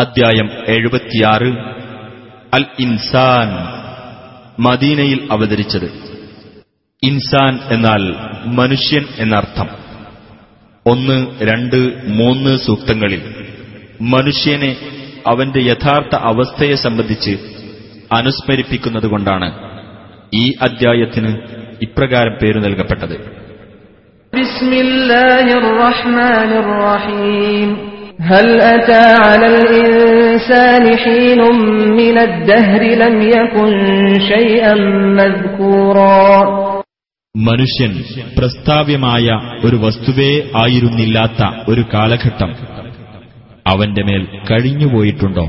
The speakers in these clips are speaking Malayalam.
അധ്യായം എഴുപത്തിയാറ്. അൽ ഇൻസാൻ മദീനയിൽ അവതരിച്ചത്. ഇൻസാൻ എന്നാൽ മനുഷ്യൻ എന്നർത്ഥം. ഒന്ന് രണ്ട് മൂന്ന് സൂക്തങ്ങളിൽ മനുഷ്യനെ അവന്റെ യഥാർത്ഥ അവസ്ഥയെ സംബന്ധിച്ച് അനുസ്മരിപ്പിക്കുന്നതുകൊണ്ടാണ് ഈ അദ്ധ്യായത്തിന് ഇപ്രകാരം പേര് നൽകപ്പെട്ടത്. ബിസ്മില്ലാഹിർ റഹ്മാനിർ റഹീം. هل أتى على الإنسان حين من الدهر لم يكن شيئا مذكورا മനുഷ്യൻ പ്രസ്താവ്യമായ ഒരു വസ്തുവേ ആയിരുന്നില്ലാത്ത ഒരു കാലഘട്ടം അവന്റെ മേൽ കഴിഞ്ഞുപോയിട്ടുണ്ടോ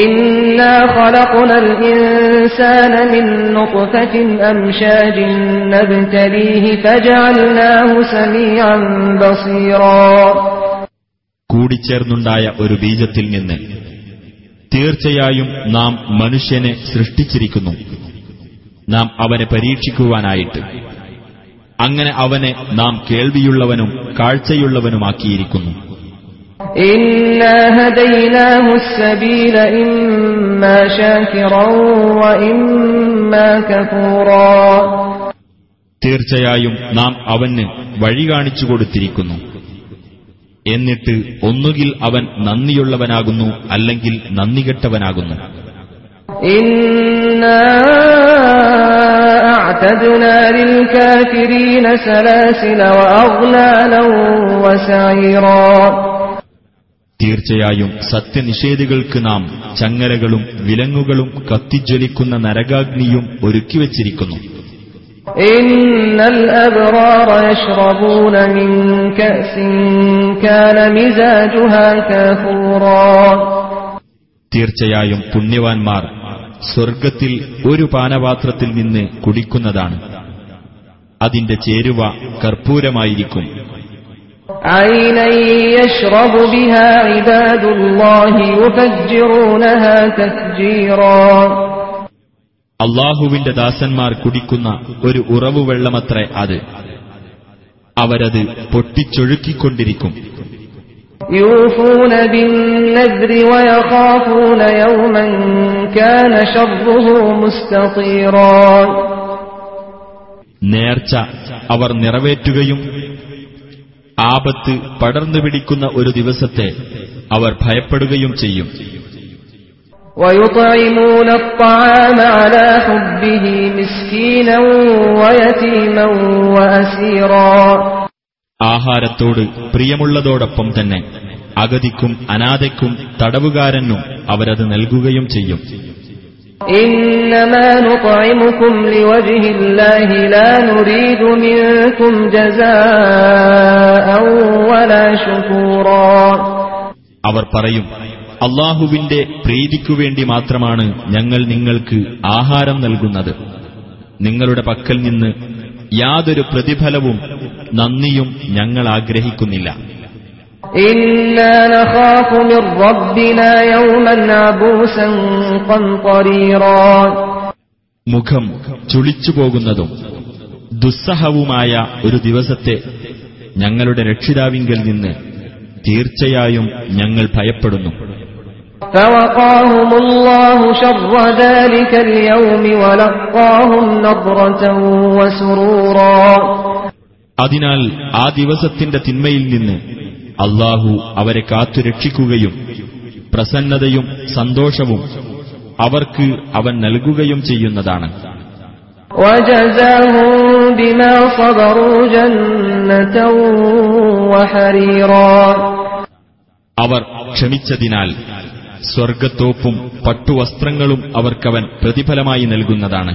إنا കൂടിച്ചേർന്നുണ്ടായ ഒരു ബീജത്തിൽ നിന്ന് തീർച്ചയായും നാം മനുഷ്യനെ സൃഷ്ടിച്ചിരിക്കുന്നു. നാം അവനെ പരീക്ഷിക്കുവാനായിട്ട്. അങ്ങനെ അവനെ നാം കേൾവിയുള്ളവനും കാഴ്ചയുള്ളവനുമാക്കിയിരിക്കുന്നു. തീർച്ചയായും നാം അവന് വഴി കാണിച്ചു കൊടുത്തിരിക്കുന്നു. എന്നിട്ട് ഒന്നുകിൽ അവൻ നന്ദിയുള്ളവനാകുന്നു അല്ലെങ്കിൽ നന്ദികെട്ടവനാകുന്നു. തീർച്ചയായും സത്യനിഷേധികൾക്ക് നാം ചങ്ങലകളും വിലങ്ങുകളും കത്തിജ്വലിക്കുന്ന നരകാഗ്നിയും ഒരുക്കിവച്ചിരിക്കുന്നു. إن الأبرار يشربون من كأس كان مزاجها كافورا തീർച്ചയായും പുണ്യവാൻമാർ സ്വർഗത്തിൽ ഒരു പാനപാത്രത്തിൽ നിന്ന് കുടിക്കുന്നതാണ് അതിന്റെ ചേരുവ കർപ്പൂരമായിരിക്കും عينا يشرب بها عباد الله يفجرونها تفجيرا അള്ളാഹുവിന്റെ ദാസന്മാർ കുടിക്കുന്ന ഒരു ഉറവു വെള്ളമത്രേ അത്. അവരത് പൊട്ടിച്ചൊഴുക്കിക്കൊണ്ടിരിക്കും. നേർച്ച അവർ നിറവേറ്റുകയും ആപത്ത് പടർന്നു പിടിക്കുന്ന ഒരു ദിവസത്തെ അവർ ഭയപ്പെടുകയും ചെയ്യും. ويطعمون الطعام على حبه مسكينا ويتيما وأسيرا ആഹാരത്തോട് പ്രിയമുള്ളതോടൊപ്പം തന്നെ അഗതിക്കും അനാഥയ്ക്കും തടവുകാരനും അവരത് നൽകുകയും ചെയ്യും إنما نطعمكم لوجه الله لا نريد منكم جزاء ولا شكورا അവർ പറയും അള്ളാഹുവിന്റെ പ്രീതിക്കുവേണ്ടി മാത്രമാണ് ഞങ്ങൾ നിങ്ങൾക്ക് ആഹാരം നൽകുന്നത്. നിങ്ങളുടെ പക്കൽ നിന്ന് യാതൊരു പ്രതിഫലവും നന്ദിയും ഞങ്ങൾ ആഗ്രഹിക്കുന്നില്ല. മുഖം ചുളിച്ചു പോകുന്നതും ദുസ്സഹവുമായ ഒരു ദിവസത്തെ ഞങ്ങളുടെ രക്ഷിതാവിങ്കിൽ നിന്ന് തീർച്ചയായും ഞങ്ങൾ ഭയപ്പെടുന്നു. അതിനാൽ ആ ദിവസത്തിന്റെ തിന്മയിൽ നിന്ന് അള്ളാഹു അവരെ കാത്തുരക്ഷിക്കുകയും പ്രസന്നതയും സന്തോഷവും അവർക്ക് അവൻ നൽകുകയും ചെയ്യുന്നതാണ്. അവർ ക്ഷമിച്ചതിനാൽ സ്വർഗത്തോപ്പും പട്ടുവസ്ത്രങ്ങളും അവർക്കവൻ പ്രതിഫലമായി നൽകുന്നതാണ്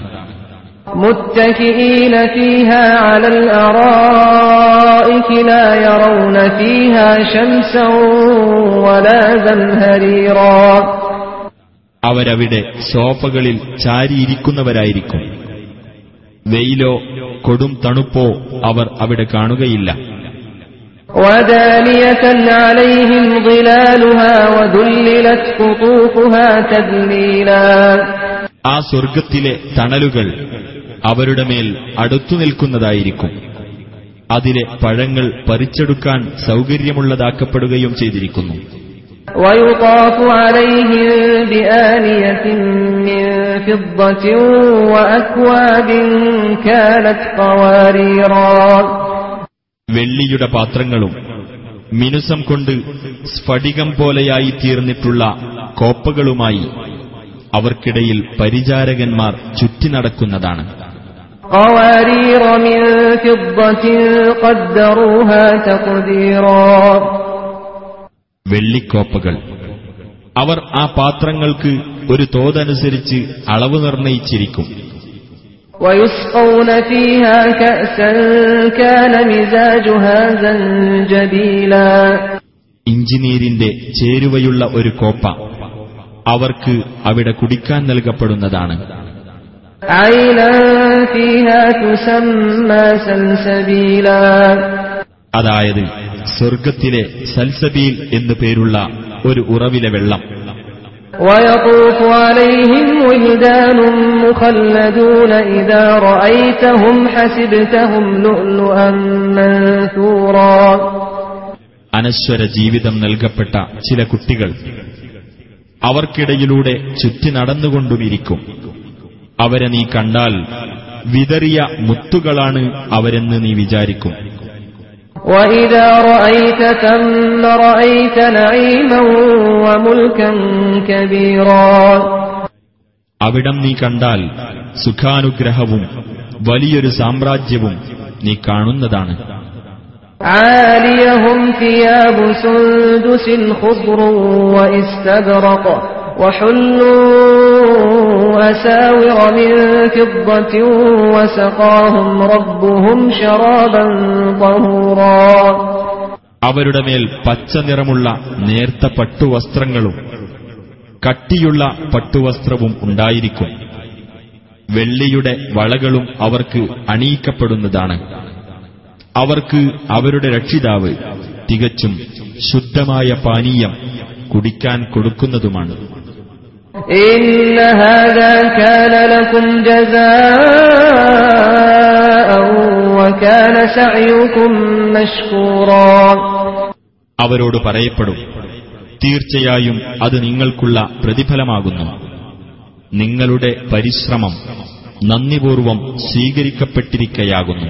متكئين فيها على الأرائك لا يرون فيها شمسا ولا زمهريرا അവരവിടെ സോഫകളിൽ ചാരിയിരിക്കുന്നവരായിരിക്കും വെയിലോ കൊടും തണുപ്പോ അവർ അവിടെ കാണുകയില്ല ودانية عليهم ظلالها وذللت قطوفها تذليلا ആ സ്വർഗത്തിലെ തണലുകൾ അവരുടെ മേൽ അടുത്തു നിൽക്കുന്നതായിരിക്കും അതിലെ പഴങ്ങൾ പറിച്ചെടുക്കാൻ സൗകര്യമുള്ളതാക്കപ്പെടുകയും ചെയ്തിരിക്കുന്നു വെള്ളിയുടെ പാത്രങ്ങളും മിനുസം കൊണ്ട് സ്ഫടികം പോലെയായി തീർന്നിട്ടുള്ള കോപ്പകളുമായി അവർക്കിടയിൽ പരിചാരകന്മാർ ചുറ്റി നടക്കുന്നതാണ്. വെള്ളിക്കോപ്പകൾ. അവർ ആ പാത്രങ്ങൾക്ക് ഒരു തോതനുസരിച്ച് അളവ് നിർണയിച്ചിരിക്കും. ويسقون فيها كأسا كان مزاجها زنجبيلا ഇഞ്ചിനീരിന്റെ ചേരുവയുള്ള ഒരു കോപ്പ അവർക്ക് അവിടെ കുടിക്കാൻ നൽകപ്പെടുന്നതാണ് عينا فيها تسمى سلسبيلا അതായത് സ്വർഗത്തിലെ സൽസബീൽ എന്നു പേരുള്ള ഒരു ഉറവിലെ വെള്ളം ويطوف عليهم ولدان مخلدون إذا رأيتهم حسبتهم لؤلؤا منثورا അനശ്വര ജീവിതം നൽകപ്പെട്ട ചില കുട്ടികൾ അവർക്കിടയിലൂടെ ചുറ്റി നടന്നുകൊണ്ടുമിരിക്കും അവരെ നീ കണ്ടാൽ വിതറിയ മുത്തുകളാണ് അവരെന്ന് നീ വിചാരിക്കും وإذا رأيت ثم رأيت نعيما وملكا كبيرا അവിടം നീ കണ്ടാൽ സുഖാനുഗ്രഹവും വലിയൊരു സാമ്രാജ്യവും നീ കാണുന്നതാണ് عاليهم ثياب سندس خضر واستبرق وحلوا أساور من فضة وسقاهم ربهم شرابا طهورا അവരുടെ മേൽ പച്ച നിറമുള്ള നേർത്ത പട്ടുവസ്ത്രങ്ങളും കട്ടിയുള്ള പട്ടുവസ്ത്രവും ഉണ്ടായിരിക്കും വെള്ളിയുടെ വളകളും അവർക്ക് അണിയിക്കപ്പെടുന്നതാണ് അവർക്ക് അവരുടെ രക്ഷിതാവ് തികച്ചും ശുദ്ധമായ പാനീയം കുടിക്കാൻ കൊടുക്കുന്നതുമാണ് إن هذا كان لكم جزاء وكان سعيكم مشكورا അവരോട് പറയപ്പെടും തീർച്ചയായും അത് നിങ്ങൾക്കുള്ള പ്രതിഫലമാകുന്നു നിങ്ങളുടെ പരിശ്രമം നന്ദിപൂർവം സ്വീകരിക്കപ്പെട്ടിരിക്കയാകുന്നു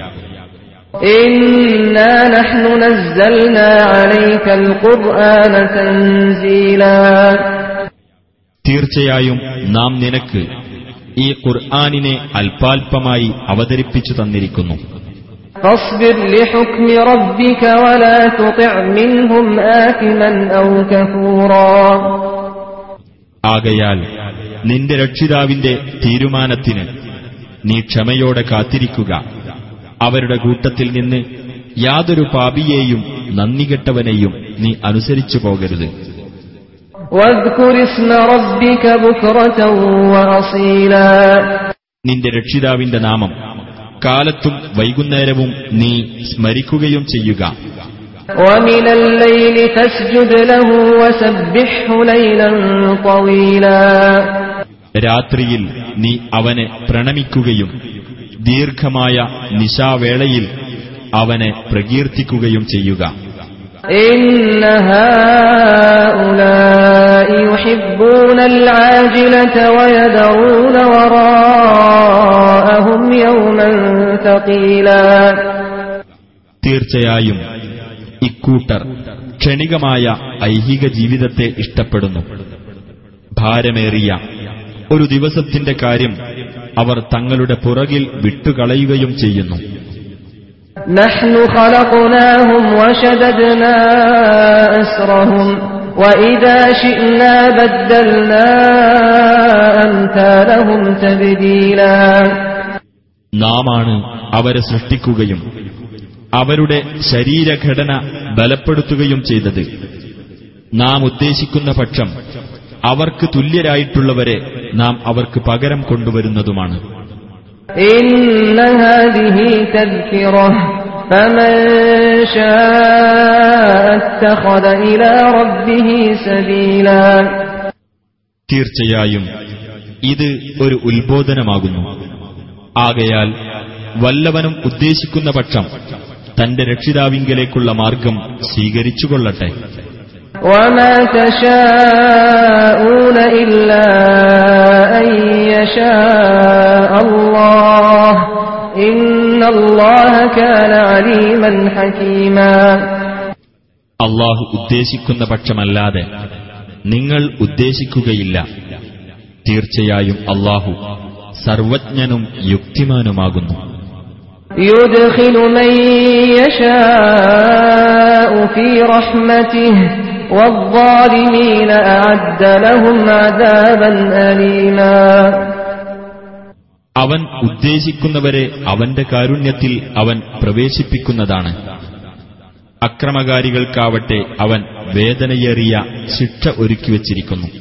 إنا തീർച്ചയായും നാം നിനക്ക് ഈ ഖുർആാനിനെ അൽപാൽപമായി അവതരിപ്പിച്ചു തന്നിരിക്കുന്നു. ആകയാൽ നിന്റെ രക്ഷിതാവിന്റെ തീരുമാനത്തിന് നീ ക്ഷമയോടെ കാത്തിരിക്കുക. അവരുടെ കൂട്ടത്തിൽ നിന്ന് യാതൊരു പാപിയെയും നന്ദികെട്ടവനെയും നീ അനുസരിച്ചു പോകരുത്. നിന്റെ രക്ഷിതാവിന്റെ നാമം കാലത്തും വൈകുന്നേരവും നീ സ്മരിക്കുകയും ചെയ്യുക. രാത്രിയിൽ നീ അവനെ പ്രണമിക്കുകയും ദീർഘമായ നിശാവേളയിൽ അവനെ പ്രകീർത്തിക്കുകയും ചെയ്യുക. തീർച്ചയായും ഇക്കൂട്ടർ ക്ഷണികമായ ഐഹിക ജീവിതത്തെ ഇഷ്ടപ്പെടുന്നു. ഭാരമേറിയ ഒരു ദിവസത്തിന്റെ കാര്യം അവർ തങ്ങളുടെ പുറകിൽ വിട്ടുകളയുകയും ചെയ്യുന്നു. نحن خلقناهم وشددنا أسرهم وإذا شئنا بدلنا أمثالهم تبديلا നാമാണ് അവരെ സൃഷ്ടിക്കുകയും അവരുടെ ശരീരഘടന ബലപ്പെടുത്തുകയും ചെയ്തത് നാം ഉദ്ദേശിക്കുന്ന പക്ഷം അവർക്ക് തുല്യരായിട്ടുള്ളവരെ നാം അവർക്ക് പകരം കൊണ്ടുവരുന്നതുമാണ് إن هذه تذكرة فمن شاء اتخذ إلى ربه سبيلا തീർച്ചയായും ഇത് ഒരു ഉത്ബോധനമാകുന്നു ആകയാൽ വല്ലവനും ഉദ്ദേശിക്കുന്ന പക്ഷം തന്റെ രക്ഷിതാവിങ്കലേക്കുള്ള മാർഗം സ്വീകരിച്ചുകൊള്ളട്ടെ وما تشاءون إلا أن يشاء الله إن الله كان عليما حكيما അള്ളാഹു ഉദ്ദേശിക്കുന്ന പക്ഷമല്ലാതെ നിങ്ങൾ ഉദ്ദേശിക്കുകയില്ല തീർച്ചയായും അള്ളാഹു സർവജ്ഞനും യുക്തിമാനുമാകുന്നു يدخل من يشاء في رحمته അവൻ ഉദ്ദേശിക്കുന്നവരെ അവന്റെ കാരുണ്യത്തിൽ അവൻ പ്രവേശിപ്പിക്കുന്നതാണ്. അക്രമകാരികൾക്കാവട്ടെ അവൻ വേദനയേറിയ ശിക്ഷ ഒരുക്കിവച്ചിരിക്കുന്നു.